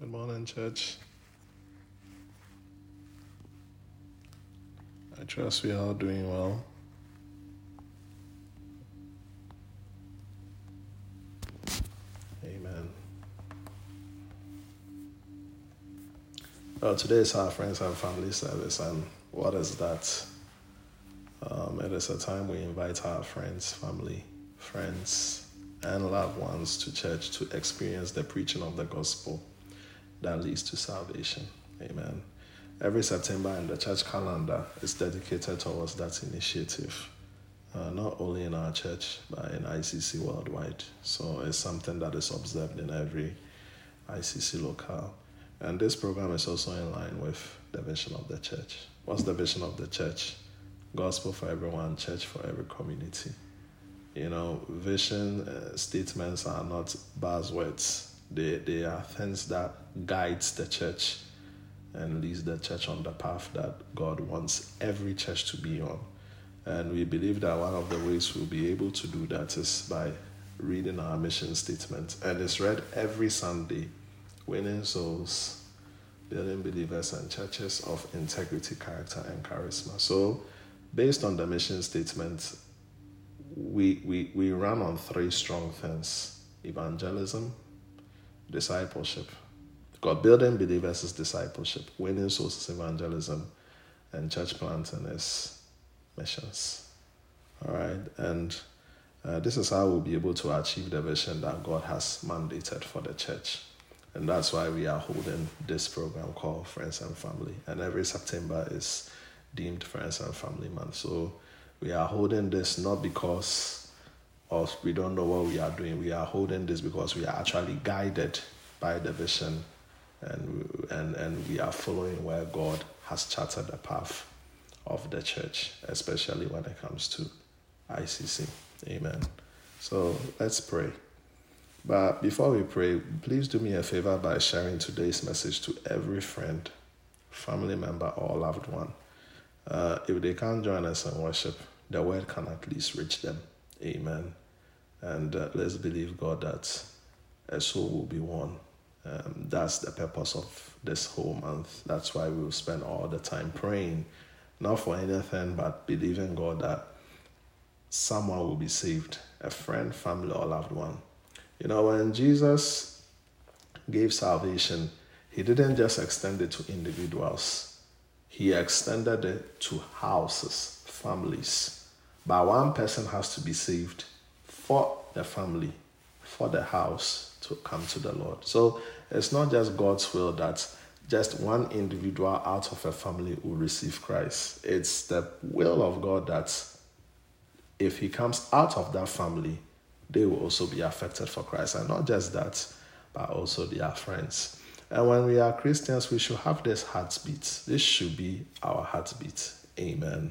Good morning, church. I trust we are all doing well. Amen. Well, today is our friends and family service, and what is that? Um, it is a time we invite our friends, family, friends, and loved ones to church to experience the preaching of the gospel that leads to salvation. Amen. Every September in the church calendar is dedicated towards that initiative, uh, not only in our church, but in ICC worldwide. So it's something that is observed in every ICC locale. And this program is also in line with the vision of the church. What's the vision of the church? Gospel for everyone, church for every community. You know, vision uh, statements are not buzzwords. They, they are things that guides the church and leads the church on the path that God wants every church to be on. And we believe that one of the ways we'll be able to do that is by reading our mission statement. And it's read every Sunday, winning souls, building believers and churches of integrity, character, and charisma. So, based on the mission statement, we, we, we run on three strong things evangelism, discipleship. God building believers is discipleship, winning souls is evangelism, and church planting is missions. All right, and uh, this is how we'll be able to achieve the vision that God has mandated for the church. And that's why we are holding this program called Friends and Family. And every September is deemed Friends and Family Month. So we are holding this not because of we don't know what we are doing. We are holding this because we are actually guided by the vision and, and, and we are following where God has charted the path of the church, especially when it comes to ICC. Amen. So let's pray. But before we pray, please do me a favor by sharing today's message to every friend, family member, or loved one. Uh, if they can't join us in worship, the word can at least reach them. Amen. And uh, let's believe God that a soul will be won. Um, that's the purpose of this whole month. That's why we will spend all the time praying, not for anything, but believing God that someone will be saved a friend, family, or loved one. You know, when Jesus gave salvation, he didn't just extend it to individuals, he extended it to houses, families. But one person has to be saved for the family, for the house to come to the Lord. So it's not just God's will that just one individual out of a family will receive Christ. It's the will of God that if he comes out of that family, they will also be affected for Christ. And not just that, but also their friends. And when we are Christians, we should have this heartbeat. This should be our heartbeat. Amen.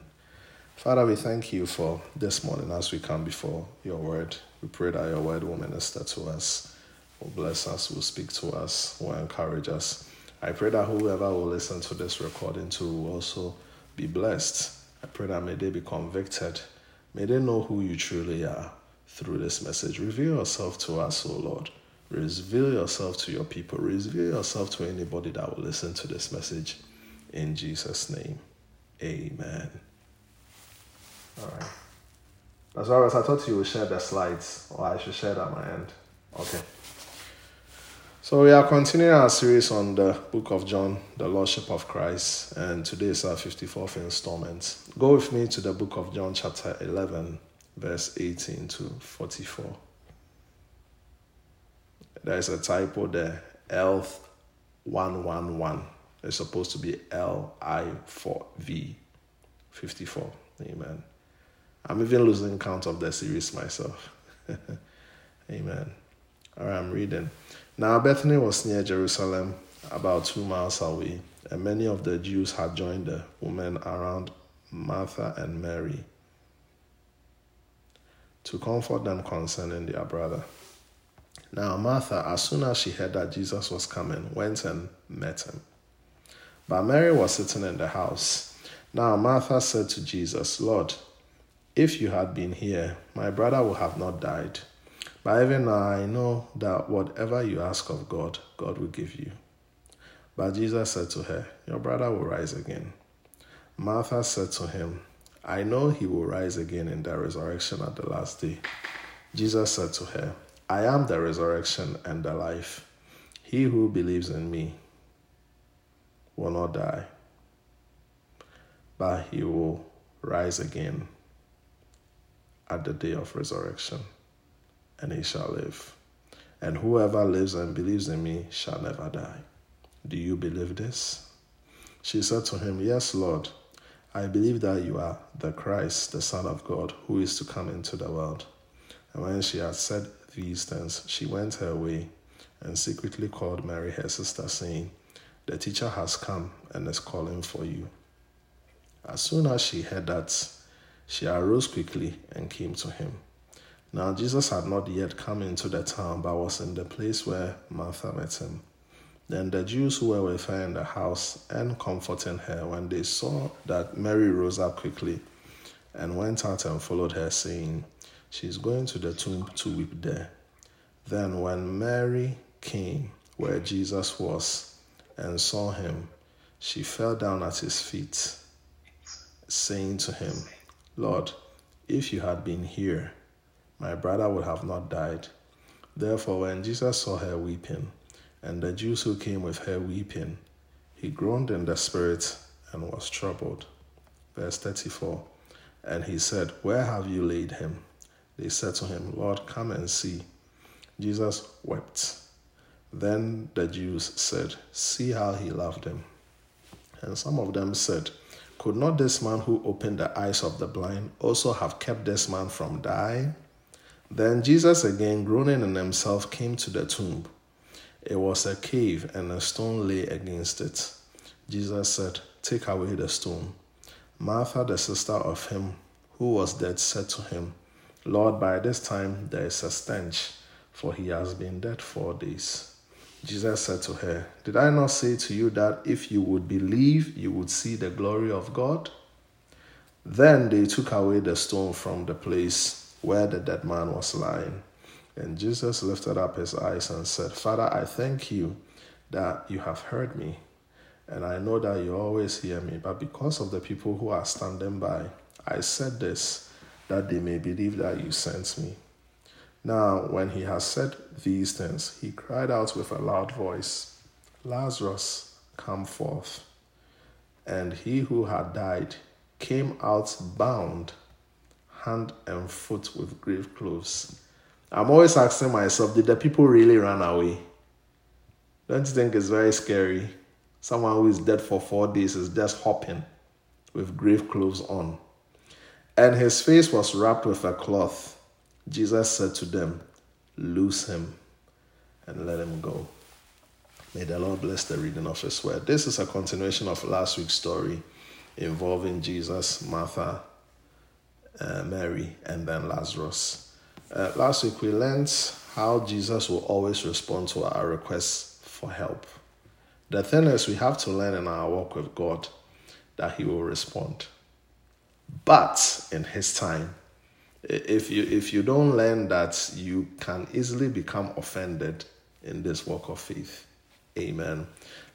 Father, we thank you for this morning as we come before your word. We pray that your word will minister to us, will bless us, will speak to us, will encourage us. I pray that whoever will listen to this recording to will also be blessed. I pray that may they be convicted. May they know who you truly are through this message. Reveal yourself to us, O Lord. Reveal yourself to your people. Reveal yourself to anybody that will listen to this message. In Jesus' name, amen. All right. As well as I thought you would share the slides, or I should share that at my end. Okay. So we are continuing our series on the book of John, the Lordship of Christ, and today is our 54th installment. Go with me to the book of John, chapter 11, verse 18 to 44. There is a typo there, L111. It's supposed to be LI4V 54. Amen. I'm even losing count of the series myself. Amen. All right, I'm reading. Now, Bethany was near Jerusalem, about two miles away, and many of the Jews had joined the women around Martha and Mary to comfort them concerning their brother. Now, Martha, as soon as she heard that Jesus was coming, went and met him. But Mary was sitting in the house. Now, Martha said to Jesus, Lord, if you had been here, my brother would have not died. But even now I know that whatever you ask of God, God will give you. But Jesus said to her, Your brother will rise again. Martha said to him, I know he will rise again in the resurrection at the last day. Jesus said to her, I am the resurrection and the life. He who believes in me will not die, but he will rise again at the day of resurrection, and he shall live. And whoever lives and believes in me shall never die. Do you believe this? She said to him, Yes, Lord. I believe that you are the Christ, the Son of God, who is to come into the world. And when she had said these things, she went her way and secretly called Mary, her sister, saying, The teacher has come and is calling for you. As soon as she heard that, she arose quickly and came to him. Now, Jesus had not yet come into the town, but was in the place where Martha met him. Then the Jews who were with her in the house and comforting her, when they saw that Mary rose up quickly and went out and followed her, saying, She is going to the tomb to weep there. Then, when Mary came where Jesus was and saw him, she fell down at his feet, saying to him, Lord, if you had been here, my brother would have not died. Therefore, when Jesus saw her weeping, and the Jews who came with her weeping, he groaned in the spirit and was troubled. Verse 34 And he said, Where have you laid him? They said to him, Lord, come and see. Jesus wept. Then the Jews said, See how he loved him. And some of them said, Could not this man who opened the eyes of the blind also have kept this man from dying? Then Jesus, again groaning in himself, came to the tomb. It was a cave, and a stone lay against it. Jesus said, Take away the stone. Martha, the sister of him who was dead, said to him, Lord, by this time there is a stench, for he has been dead four days. Jesus said to her, Did I not say to you that if you would believe, you would see the glory of God? Then they took away the stone from the place where the dead man was lying. And Jesus lifted up his eyes and said, Father, I thank you that you have heard me. And I know that you always hear me. But because of the people who are standing by, I said this, that they may believe that you sent me. Now, when he has said these things, he cried out with a loud voice, Lazarus, come forth. And he who had died came out bound hand and foot with grave clothes. I'm always asking myself, did the people really run away? Don't you think it's very scary? Someone who is dead for four days is just hopping with grave clothes on. And his face was wrapped with a cloth. Jesus said to them, Loose him and let him go. May the Lord bless the reading of his word. This is a continuation of last week's story involving Jesus, Martha, uh, Mary, and then Lazarus. Uh, last week we learned how Jesus will always respond to our requests for help. The thing is, we have to learn in our walk with God that He will respond. But in His time, if you if you don't learn that, you can easily become offended in this walk of faith. Amen.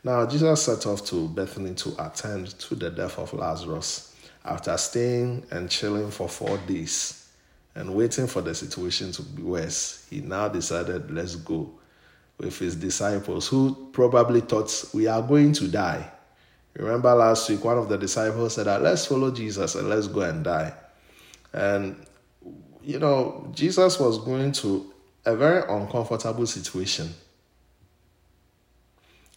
Now Jesus set off to Bethany to attend to the death of Lazarus after staying and chilling for four days and waiting for the situation to be worse, he now decided, let's go with his disciples who probably thought we are going to die. Remember last week, one of the disciples said, Let's follow Jesus and let's go and die. And, you know, Jesus was going to a very uncomfortable situation.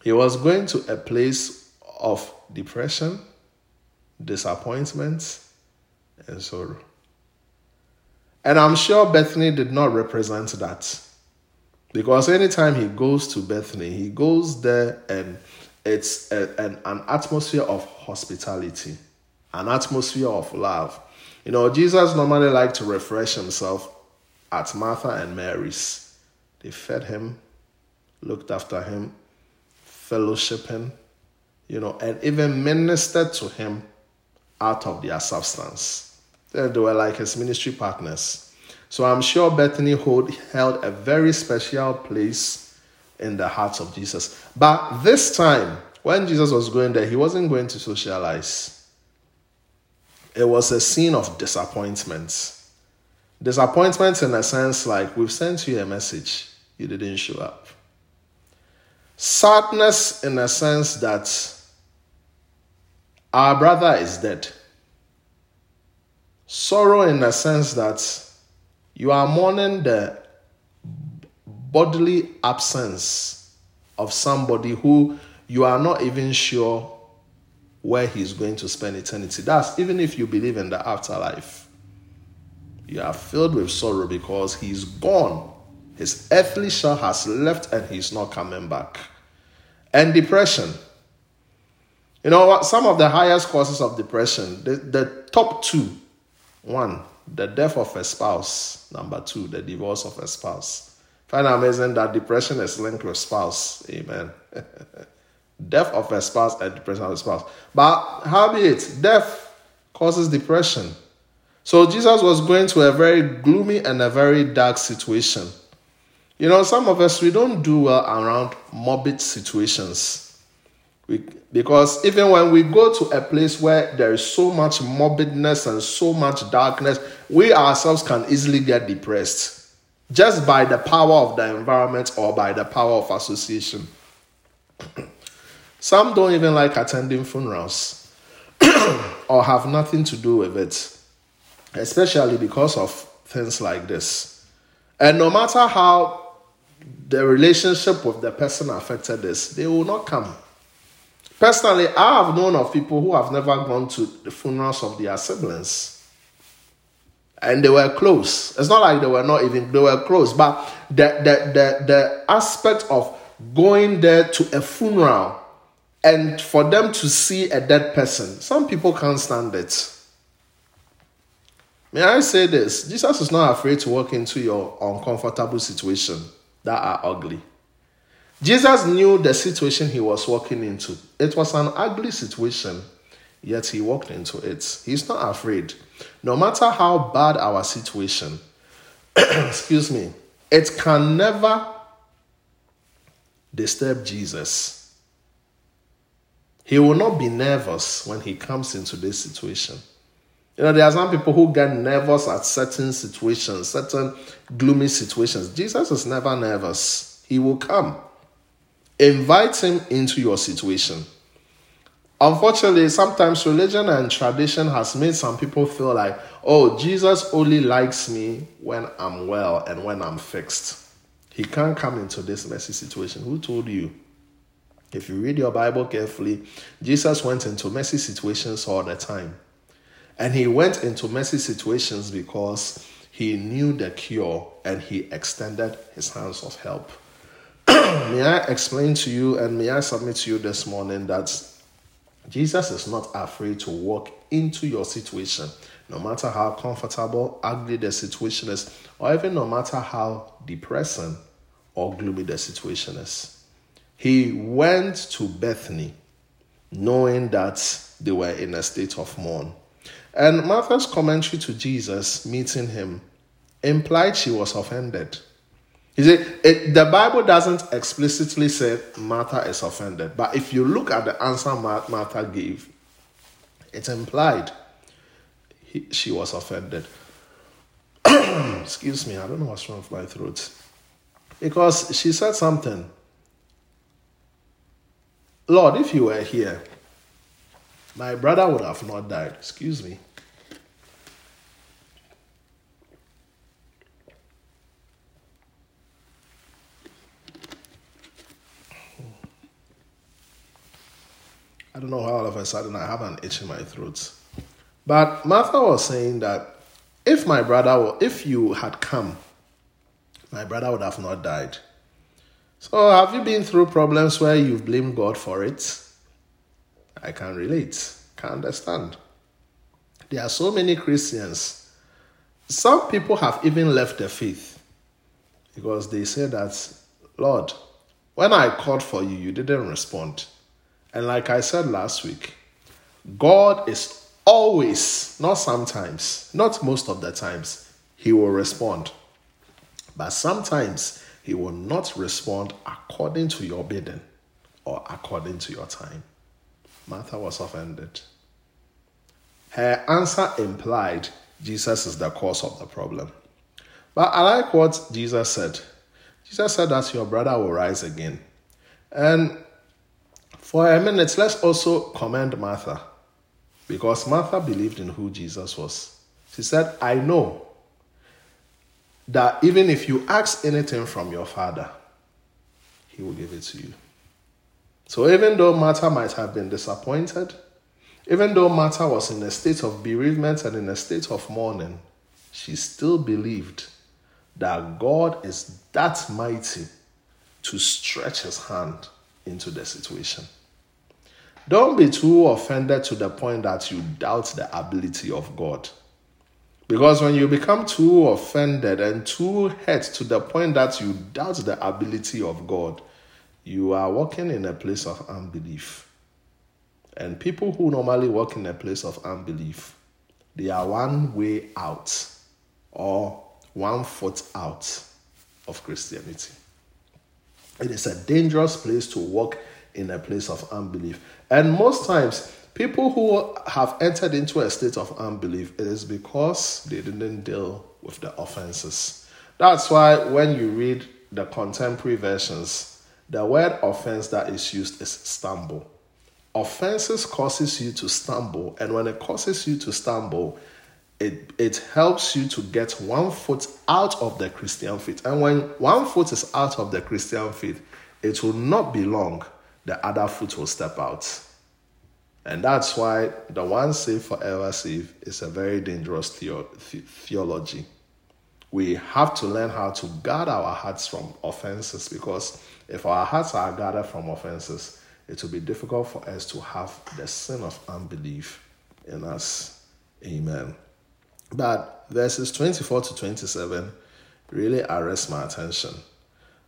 He was going to a place of depression, disappointment, and sorrow. And I'm sure Bethany did not represent that. Because anytime he goes to Bethany, he goes there and it's a, an, an atmosphere of hospitality, an atmosphere of love. You know, Jesus normally liked to refresh himself at Martha and Mary's. They fed him, looked after him, fellowshipping, you know, and even ministered to him out of their substance. They were like his ministry partners. So I'm sure Bethany held a very special place in the hearts of Jesus. But this time, when Jesus was going there, he wasn't going to socialize. It was a scene of disappointment. Disappointment in a sense like we've sent you a message, you didn't show up. Sadness in a sense that our brother is dead. Sorrow in a sense that you are mourning the bodily absence of somebody who you are not even sure where he's going to spend eternity. That's even if you believe in the afterlife. You are filled with sorrow because he's gone. His earthly shell has left and he's not coming back. And depression. You know what? Some of the highest causes of depression, the, the top two one, the death of a spouse. Number two, the divorce of a spouse. Find amazing that depression is linked with spouse. Amen. death of a spouse and depression of a spouse. But how be it? Death causes depression. So Jesus was going to a very gloomy and a very dark situation. You know, some of us, we don't do well around morbid situations. We, because even when we go to a place where there is so much morbidness and so much darkness, we ourselves can easily get depressed just by the power of the environment or by the power of association. Some don't even like attending funerals or have nothing to do with it, especially because of things like this. And no matter how the relationship with the person affected is, they will not come Personally, I have known of people who have never gone to the funerals of their siblings. And they were close. It's not like they were not even, they were close. But the, the, the, the aspect of going there to a funeral and for them to see a dead person, some people can't stand it. May I say this? Jesus is not afraid to walk into your uncomfortable situation that are ugly. Jesus knew the situation he was walking into. It was an ugly situation, yet he walked into it. He's not afraid. No matter how bad our situation, excuse me, it can never disturb Jesus. He will not be nervous when he comes into this situation. You know, there are some people who get nervous at certain situations, certain gloomy situations. Jesus is never nervous. He will come. Invite him into your situation. Unfortunately, sometimes religion and tradition has made some people feel like, oh, Jesus only likes me when I'm well and when I'm fixed. He can't come into this messy situation. Who told you? If you read your Bible carefully, Jesus went into messy situations all the time. And he went into messy situations because he knew the cure and he extended his hands of help. may I explain to you and may I submit to you this morning that Jesus is not afraid to walk into your situation, no matter how comfortable, ugly the situation is, or even no matter how depressing or gloomy the situation is. He went to Bethany knowing that they were in a state of mourn. And Martha's commentary to Jesus meeting him implied she was offended. You see, it, the Bible doesn't explicitly say Martha is offended, but if you look at the answer Martha gave, it's implied he, she was offended. Excuse me, I don't know what's wrong with my throat. Because she said something. Lord, if you were here, my brother would have not died. Excuse me. I don't know how all of a sudden I have an itch in my throat. But Martha was saying that if my brother, were, if you had come, my brother would have not died. So have you been through problems where you've blamed God for it? I can relate, can understand. There are so many Christians. Some people have even left the faith because they say that, Lord, when I called for you, you didn't respond. And like I said last week, God is always, not sometimes, not most of the times, He will respond. But sometimes He will not respond according to your bidding or according to your time. Martha was offended. Her answer implied Jesus is the cause of the problem. But I like what Jesus said. Jesus said that your brother will rise again. And for a minute, let's also commend Martha because Martha believed in who Jesus was. She said, I know that even if you ask anything from your father, he will give it to you. So even though Martha might have been disappointed, even though Martha was in a state of bereavement and in a state of mourning, she still believed that God is that mighty to stretch his hand into the situation. Don't be too offended to the point that you doubt the ability of God. Because when you become too offended and too hurt to the point that you doubt the ability of God, you are walking in a place of unbelief. And people who normally walk in a place of unbelief, they are one way out or one foot out of Christianity. It is a dangerous place to walk in a place of unbelief. And most times, people who have entered into a state of unbelief, it is because they didn't deal with the offenses. That's why when you read the contemporary versions, the word offense that is used is stumble. Offenses causes you to stumble, and when it causes you to stumble, it, it helps you to get one foot out of the Christian faith. And when one foot is out of the Christian faith, it will not be long, the other foot will step out. And that's why the one saved forever saved is a very dangerous theo- theology. We have to learn how to guard our hearts from offenses because if our hearts are guarded from offenses, it will be difficult for us to have the sin of unbelief in us. Amen. But verses 24 to 27 really arrest my attention.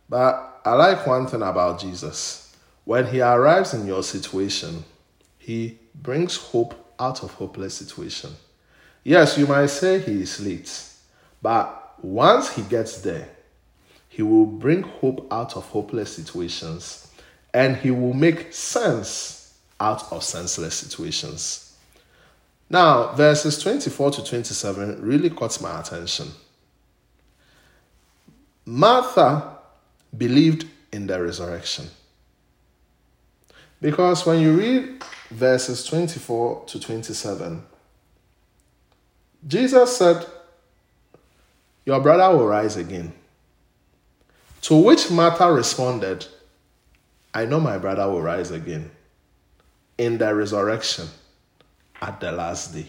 But I like one thing about Jesus. When he arrives in your situation, he brings hope out of hopeless situation. Yes, you might say he is late, but once he gets there, he will bring hope out of hopeless situations and he will make sense out of senseless situations. Now, verses 24 to 27 really caught my attention. Martha believed in the resurrection. Because when you read verses 24 to 27, Jesus said, Your brother will rise again. To which Martha responded, I know my brother will rise again in the resurrection at the last day.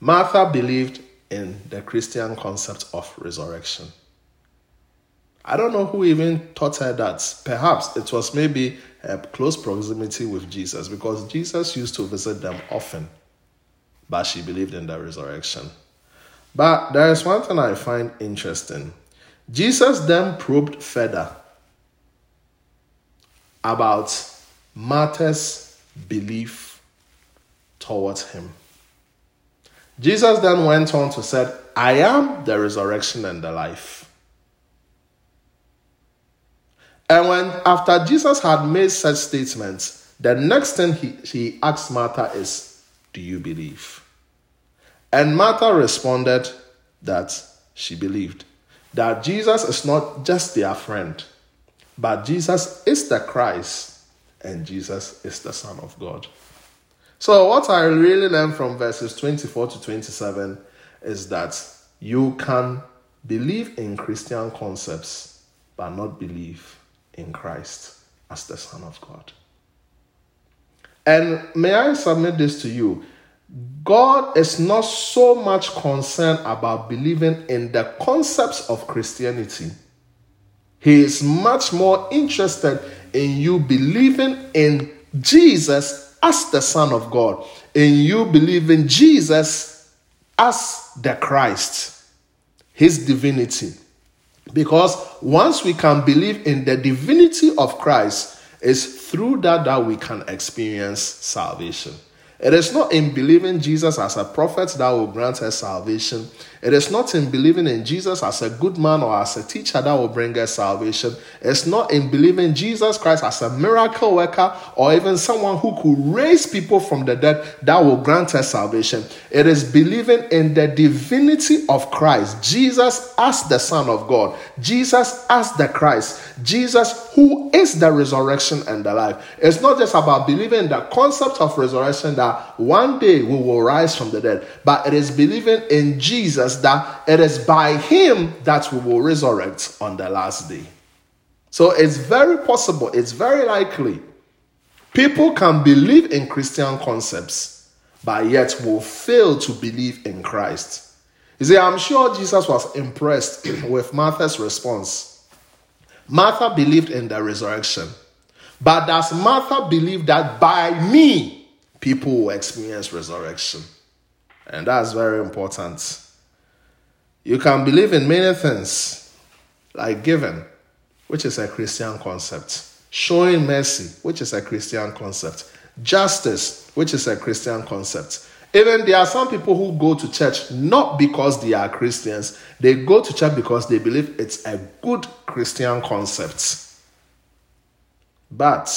Martha believed in the Christian concept of resurrection. I don't know who even taught her that. Perhaps it was maybe a close proximity with Jesus because Jesus used to visit them often, but she believed in the resurrection. But there is one thing I find interesting. Jesus then probed further about Martha's belief towards him. Jesus then went on to said, I am the resurrection and the life. And when after Jesus had made such statements, the next thing he, he asked Martha is, Do you believe? And Martha responded that she believed that Jesus is not just their friend, but Jesus is the Christ and Jesus is the Son of God. So, what I really learned from verses 24 to 27 is that you can believe in Christian concepts, but not believe in Christ as the Son of God. And may I submit this to you? God is not so much concerned about believing in the concepts of Christianity. He is much more interested in you believing in Jesus as the Son of God, in you believing Jesus as the Christ, his divinity. Because once we can believe in the divinity of Christ, it's through that that we can experience salvation. It is not in believing Jesus as a prophet that will grant us salvation. It is not in believing in Jesus as a good man or as a teacher that will bring us salvation. It's not in believing Jesus Christ as a miracle worker or even someone who could raise people from the dead that will grant us salvation. It is believing in the divinity of Christ, Jesus as the Son of God, Jesus as the Christ, Jesus who is the resurrection and the life. It's not just about believing the concept of resurrection that that one day we will rise from the dead, but it is believing in Jesus that it is by him that we will resurrect on the last day. So it's very possible, it's very likely people can believe in Christian concepts, but yet will fail to believe in Christ. You see, I'm sure Jesus was impressed with Martha's response. Martha believed in the resurrection. But does Martha believe that by me people will experience resurrection. And that's very important. You can believe in many things, like giving, which is a Christian concept, showing mercy, which is a Christian concept, justice, which is a Christian concept. Even there are some people who go to church not because they are Christians, they go to church because they believe it's a good Christian concept. But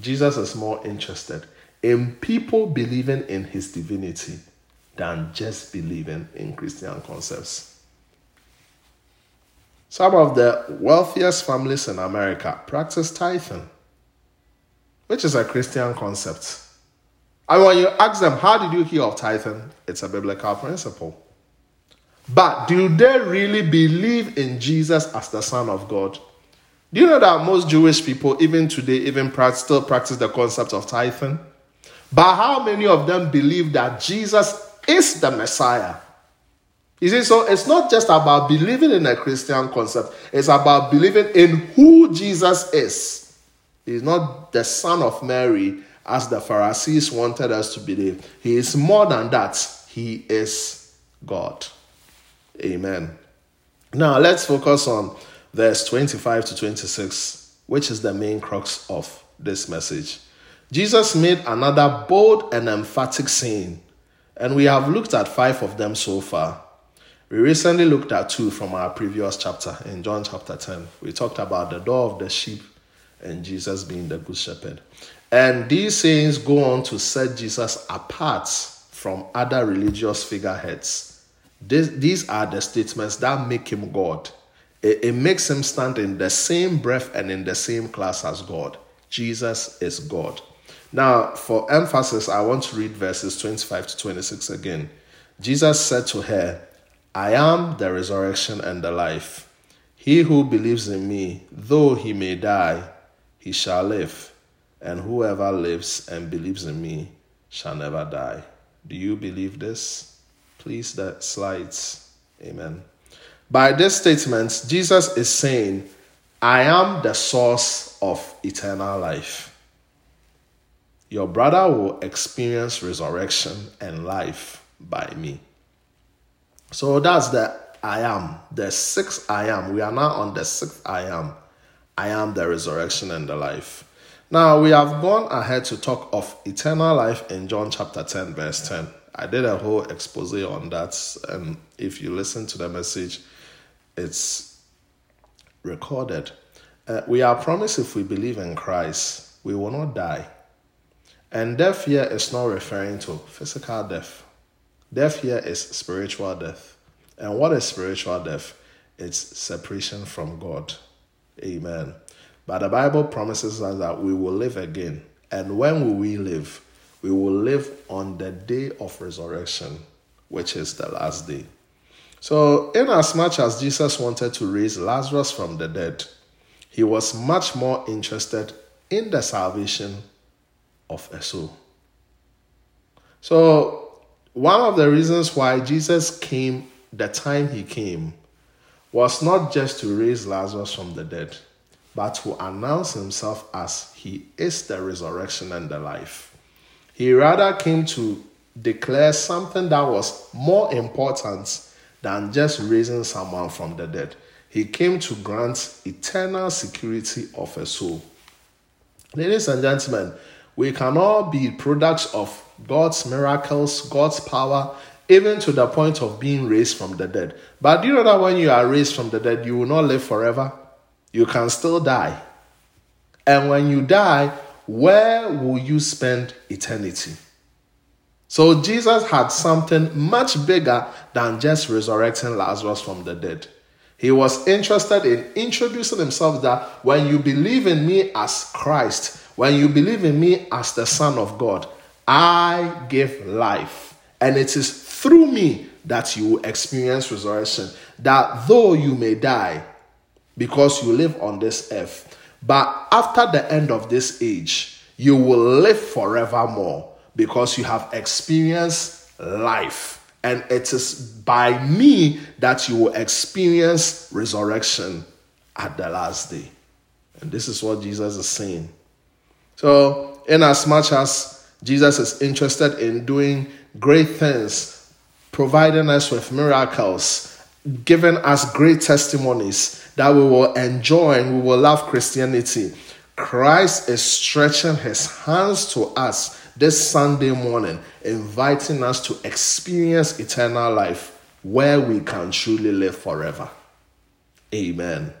Jesus is more interested in people believing in his divinity than just believing in Christian concepts. Some of the wealthiest families in America practice tithing, which is a Christian concept. And when you ask them, How did you hear of tithing? It's a biblical principle. But do they really believe in Jesus as the Son of God? Do you know that most Jewish people, even today, even still practice the concept of tithing? But how many of them believe that Jesus is the Messiah? You see, so it's not just about believing in a Christian concept, it's about believing in who Jesus is. He's not the son of Mary, as the Pharisees wanted us to believe. He is more than that, he is God. Amen. Now let's focus on verse 25 to 26, which is the main crux of this message. Jesus made another bold and emphatic saying, and we have looked at five of them so far. We recently looked at two from our previous chapter in John chapter 10. We talked about the door of the sheep and Jesus being the good shepherd. And these sayings go on to set Jesus apart from other religious figureheads. This, these are the statements that make him God. It, it makes him stand in the same breath and in the same class as God. Jesus is God. Now, for emphasis, I want to read verses 25 to 26 again. Jesus said to her, I am the resurrection and the life. He who believes in me, though he may die, he shall live. And whoever lives and believes in me shall never die. Do you believe this? Please, the slides. Amen. By this statement, Jesus is saying, I am the source of eternal life your brother will experience resurrection and life by me. So that's the I am, the sixth I am. We are now on the sixth I am. I am the resurrection and the life. Now we have gone ahead to talk of eternal life in John chapter 10, verse 10. I did a whole expose on that, and if you listen to the message, it's recorded. Uh, we are promised if we believe in Christ, we will not die and death here is not referring to physical death. Death here is spiritual death. And what is spiritual death? It's separation from God. Amen. But the Bible promises us that we will live again. And when will we live? We will live on the day of resurrection, which is the last day. So, in as much as Jesus wanted to raise Lazarus from the dead, he was much more interested in the salvation of a soul. So, one of the reasons why Jesus came the time he came was not just to raise Lazarus from the dead, but to announce himself as he is the resurrection and the life. He rather came to declare something that was more important than just raising someone from the dead. He came to grant eternal security of a soul. Ladies and gentlemen, We can all be products of God's miracles, God's power, even to the point of being raised from the dead. But do you know that when you are raised from the dead, you will not live forever? You can still die. And when you die, where will you spend eternity? So Jesus had something much bigger than just resurrecting Lazarus from the dead. He was interested in introducing himself that when you believe in me as Christ, when you believe in me as the Son of God, I give life. And it is through me that you will experience resurrection. That though you may die, because you live on this earth, but after the end of this age, you will live forevermore because you have experienced life. And it is by me that you will experience resurrection at the last day. And this is what Jesus is saying. So, in as much as Jesus is interested in doing great things providing us with miracles, giving us great testimonies that we will enjoy and we will love Christianity. Christ is stretching his hands to us this Sunday morning, inviting us to experience eternal life where we can truly live forever. Amen.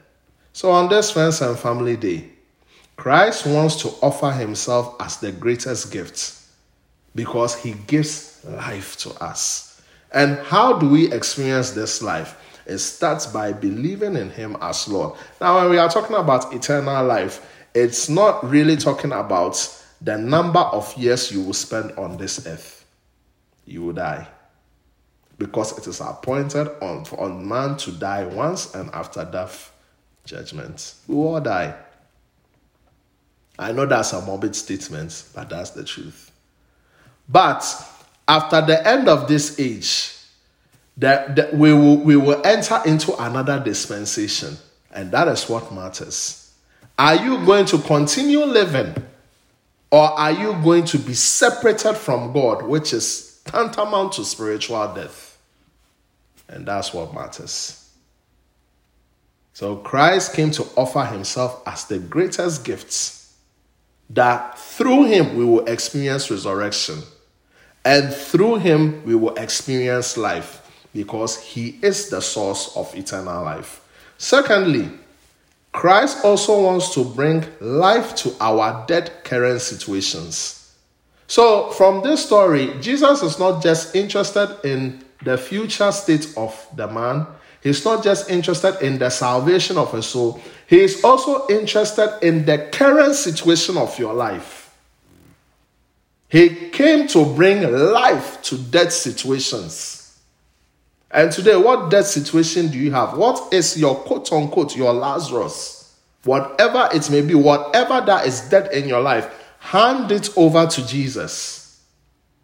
So, on this Friends and Family Day, Christ wants to offer himself as the greatest gift because he gives life to us. And how do we experience this life? It starts by believing in Him as Lord. Now, when we are talking about eternal life, it's not really talking about the number of years you will spend on this earth. You will die. Because it is appointed on, on man to die once and after death, judgment. We will all die. I know that's a morbid statement, but that's the truth. But after the end of this age, that, that we, will, we will enter into another dispensation. And that is what matters. Are you going to continue living? Or are you going to be separated from God, which is tantamount to spiritual death? And that's what matters. So Christ came to offer himself as the greatest gifts that through him we will experience resurrection and through him, we will experience life because he is the source of eternal life. Secondly, Christ also wants to bring life to our dead current situations. So, from this story, Jesus is not just interested in the future state of the man, he's not just interested in the salvation of a soul, he is also interested in the current situation of your life. He came to bring life to dead situations. And today, what dead situation do you have? What is your quote unquote, your Lazarus? Whatever it may be, whatever that is dead in your life, hand it over to Jesus.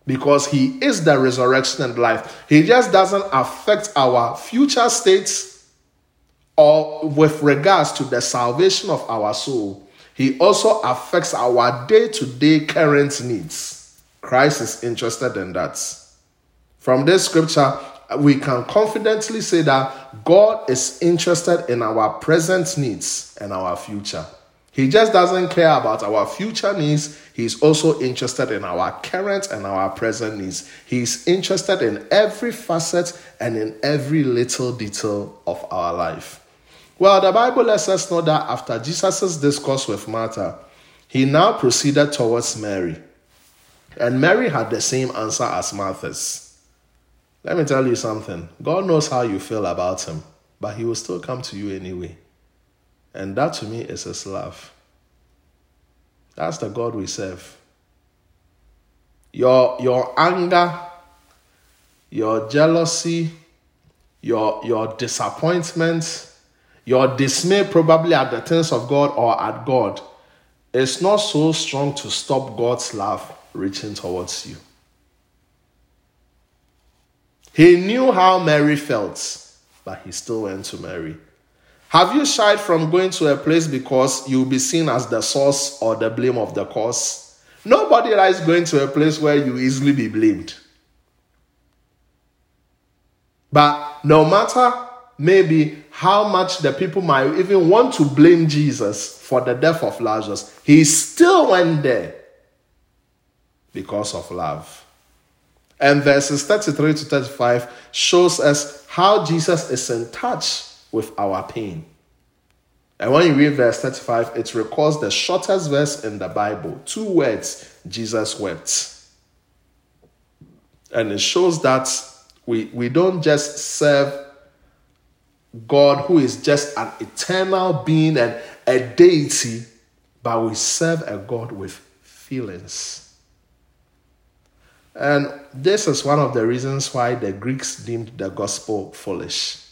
Because he is the resurrection and life. He just doesn't affect our future states or with regards to the salvation of our soul. He also affects our day to day current needs. Christ is interested in that. From this scripture, we can confidently say that God is interested in our present needs and our future. He just doesn't care about our future needs. He's also interested in our current and our present needs. He's interested in every facet and in every little detail of our life. Well, the Bible lets us know that after Jesus' discourse with Martha, he now proceeded towards Mary. And Mary had the same answer as Martha's. Let me tell you something God knows how you feel about him, but he will still come to you anyway. And that to me is his love. That's the God we serve. Your, your anger, your jealousy, your, your disappointment, your dismay probably at the things of God or at God is not so strong to stop God's love reaching towards you. He knew how Mary felt, but he still went to Mary. Have you shied from going to a place because you'll be seen as the source or the blame of the cause? Nobody likes going to a place where you easily be blamed. But no matter maybe how much the people might even want to blame Jesus for the death of Lazarus, he still went there because of love. And verses 33 to 35 shows us how Jesus is in touch with our pain. And when you read verse 35, it records the shortest verse in the Bible two words Jesus wept. And it shows that we, we don't just serve God who is just an eternal being and a deity, but we serve a God with feelings. And this is one of the reasons why the Greeks deemed the gospel foolish.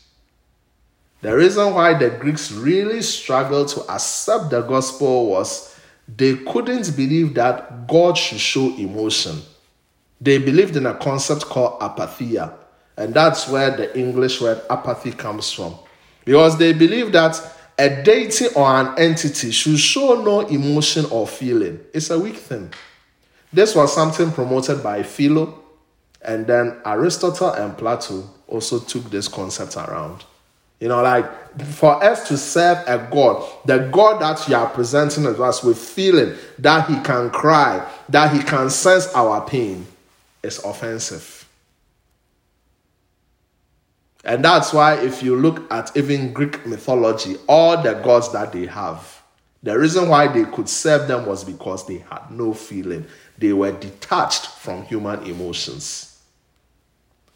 The reason why the Greeks really struggled to accept the gospel was they couldn't believe that God should show emotion. They believed in a concept called apatheia, and that's where the English word apathy comes from. Because they believe that a deity or an entity should show no emotion or feeling. It's a weak thing. This was something promoted by Philo, and then Aristotle and Plato also took this concept around. You know, like for us to serve a God, the God that you are presenting to us with feeling that He can cry, that He can sense our pain, is offensive. And that's why, if you look at even Greek mythology, all the gods that they have, the reason why they could serve them was because they had no feeling. They were detached from human emotions.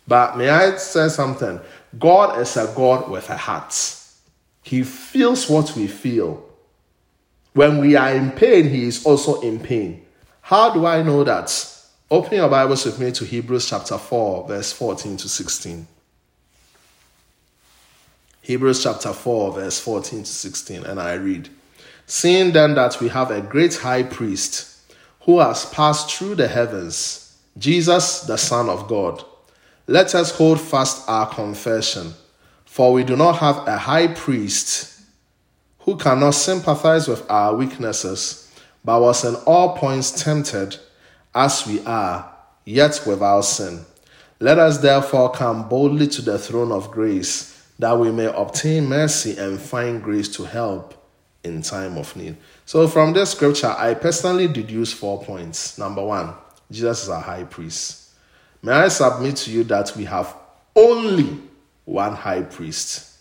But may I say something? God is a God with a heart. He feels what we feel. When we are in pain, He is also in pain. How do I know that? Open your Bibles with me to Hebrews chapter 4, verse 14 to 16. Hebrews chapter 4, verse 14 to 16, and I read Seeing then that we have a great high priest who has passed through the heavens, Jesus, the Son of God. Let us hold fast our confession, for we do not have a high priest who cannot sympathize with our weaknesses, but was in all points tempted as we are, yet without sin. Let us therefore come boldly to the throne of grace, that we may obtain mercy and find grace to help in time of need. So, from this scripture, I personally deduce four points. Number one, Jesus is a high priest. May I submit to you that we have only one high priest?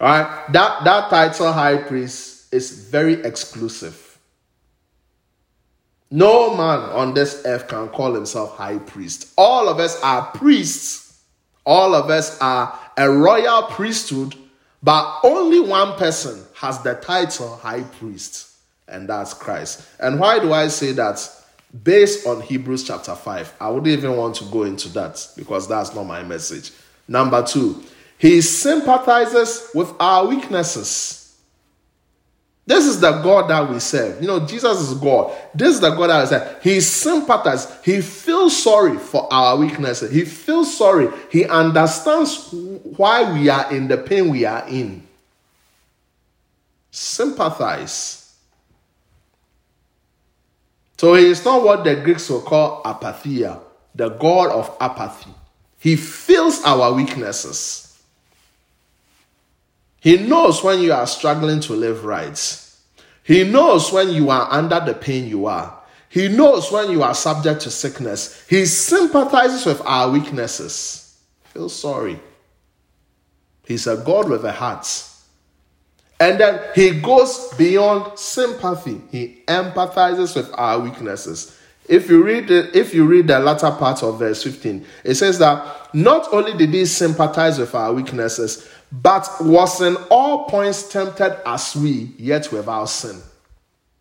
All right, that, that title, high priest, is very exclusive. No man on this earth can call himself high priest. All of us are priests. All of us are a royal priesthood but only one person has the title high priest, and that's Christ. And why do I say that? Based on Hebrews chapter 5. I wouldn't even want to go into that because that's not my message. Number two, he sympathizes with our weaknesses. This is the God that we serve. You know, Jesus is God. This is the God that we serve. He sympathizes. He feels sorry for our weaknesses. He feels sorry. He understands why we are in the pain we are in. Sympathize. So he is not what the Greeks will call apatheia, the God of apathy. He feels our weaknesses. He knows when you are struggling to live right. He knows when you are under the pain you are. He knows when you are subject to sickness. He sympathizes with our weaknesses. Feel sorry. He's a God with a heart. And then he goes beyond sympathy. He empathizes with our weaknesses. If you read the, if you read the latter part of verse 15, it says that not only did he sympathize with our weaknesses, but was in all points tempted as we, yet without sin.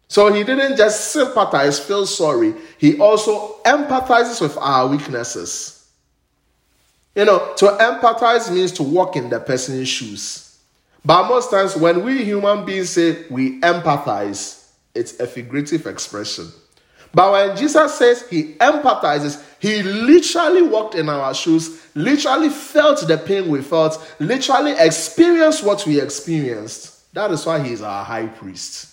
So he didn't just sympathize, feel sorry, he also empathizes with our weaknesses. You know, to empathize means to walk in the person's shoes. But most times, when we human beings say we empathize, it's a figurative expression. But when Jesus says he empathizes, he literally walked in our shoes, literally felt the pain we felt, literally experienced what we experienced. That is why he is our high priest.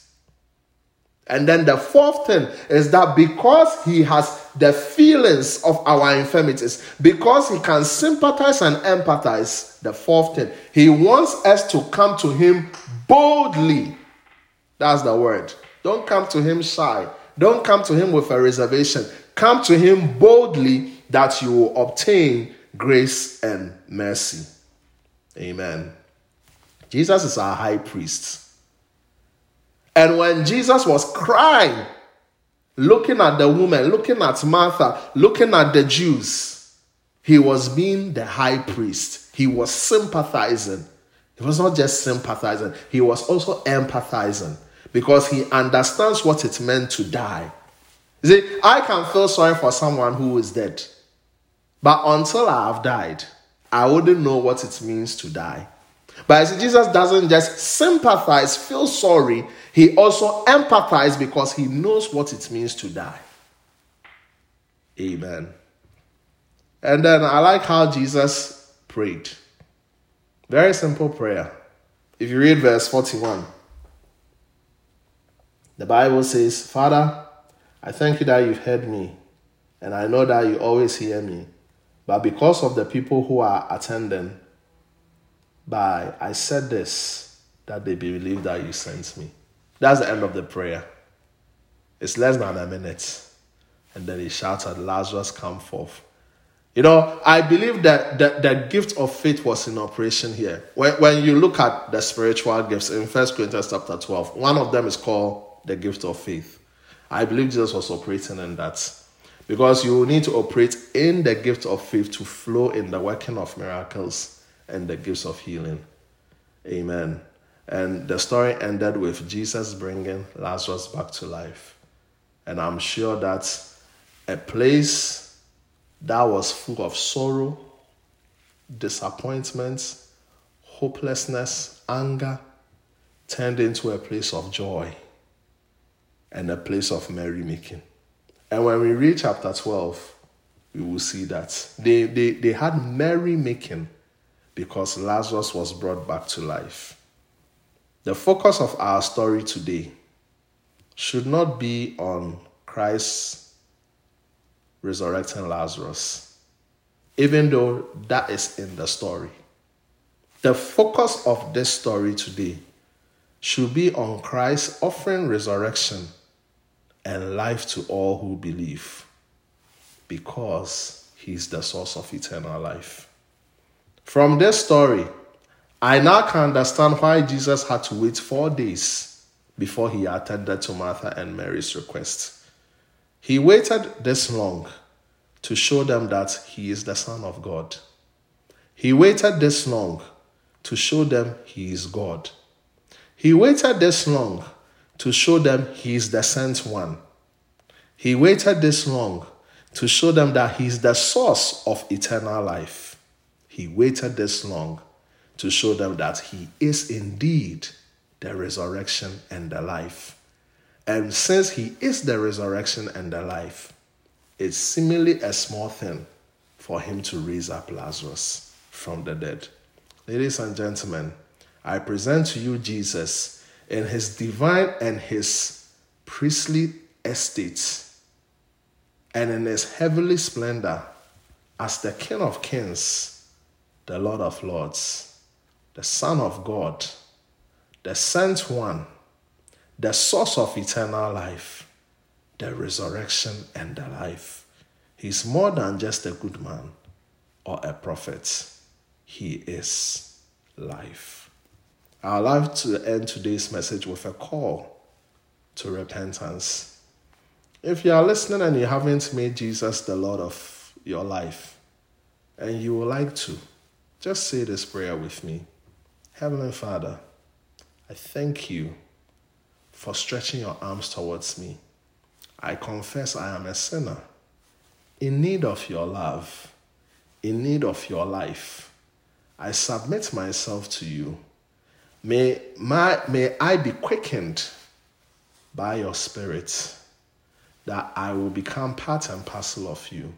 And then the fourth thing is that because he has the feelings of our infirmities, because he can sympathize and empathize, the fourth thing, he wants us to come to him boldly. That's the word. Don't come to him shy. Don't come to him with a reservation. Come to him boldly that you will obtain grace and mercy. Amen. Jesus is our high priest. And when Jesus was crying, looking at the woman, looking at Martha, looking at the Jews, he was being the high priest. He was sympathizing. He was not just sympathizing, he was also empathizing because he understands what it meant to die. You see, I can feel sorry for someone who is dead, but until I have died, I wouldn't know what it means to die. But see, Jesus doesn't just sympathize, feel sorry, he also empathizes because he knows what it means to die. Amen. And then I like how Jesus prayed. Very simple prayer. If you read verse 41, the Bible says, Father, I thank you that you've heard me, and I know that you always hear me. But because of the people who are attending, by I said this, that they believe that you sent me. That's the end of the prayer. It's less than a minute. And then he shouted, Lazarus, come forth. You know, I believe that the, the gift of faith was in operation here. When, when you look at the spiritual gifts in First Corinthians chapter 12, one of them is called the gift of faith. I believe Jesus was operating in that. Because you need to operate in the gift of faith to flow in the working of miracles and the gifts of healing. Amen. And the story ended with Jesus bringing Lazarus back to life. And I'm sure that a place that was full of sorrow, disappointment, hopelessness, anger, turned into a place of joy and a place of merrymaking. And when we read chapter 12, we will see that they, they, they had merrymaking because Lazarus was brought back to life. The focus of our story today should not be on Christ resurrecting Lazarus, even though that is in the story. The focus of this story today should be on Christ offering resurrection and life to all who believe because he is the source of eternal life. From this story, I now can understand why Jesus had to wait four days before he attended to Martha and Mary's request. He waited this long to show them that he is the Son of God. He waited this long to show them he is God. He waited this long to show them he is the sent one. He waited this long to show them that he is the source of eternal life. He waited this long to show them that he is indeed the resurrection and the life. And since he is the resurrection and the life, it's seemingly a small thing for him to raise up Lazarus from the dead. Ladies and gentlemen, I present to you Jesus in his divine and his priestly estates and in his heavenly splendor as the King of Kings, the Lord of Lords, the Son of God, the Sent One the source of eternal life, the resurrection, and the life. He's more than just a good man or a prophet, he is life. I'd like to end today's message with a call to repentance. If you are listening and you haven't made Jesus the Lord of your life, and you would like to, just say this prayer with me Heavenly Father, I thank you for stretching your arms towards me. I confess I am a sinner in need of your love, in need of your life. I submit myself to you. May, my, may I be quickened by your spirit that I will become part and parcel of you.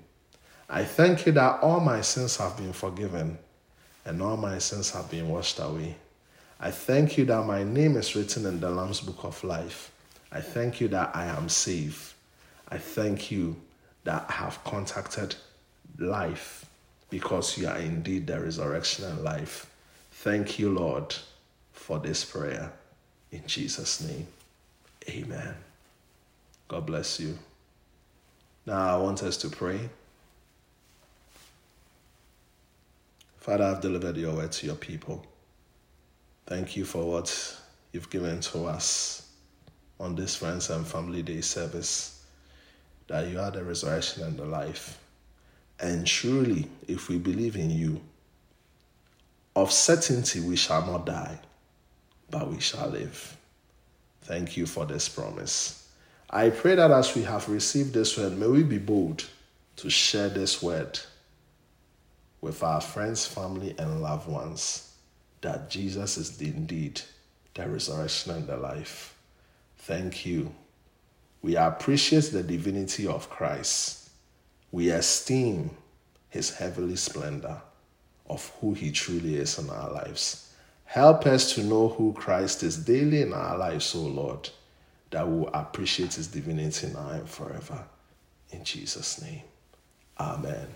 I thank you that all my sins have been forgiven and all my sins have been washed away. I thank you that my name is written in the Lamb's Book of Life. I thank you that I am saved. I thank you that I have contacted life because you are indeed the resurrection and life. Thank you, Lord, for this prayer. In Jesus' name, amen. God bless you. Now, I want us to pray. Father, I've delivered your word to your people. Thank you for what you've given to us on this Friends and Family Day service, that you are the resurrection and the life. And truly, if we believe in you, of certainty we shall not die, but we shall live. Thank you for this promise. I pray that as we have received this word, may we be bold to share this word with our friends, family, and loved ones that Jesus is indeed the resurrection and the life. Thank you. We appreciate the divinity of Christ. We esteem his heavenly splendor of who he truly is in our lives. Help us to know who Christ is daily in our lives, O Lord, that we will appreciate his divinity now and forever. In Jesus' name. Amen.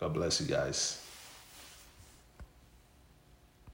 God bless you guys.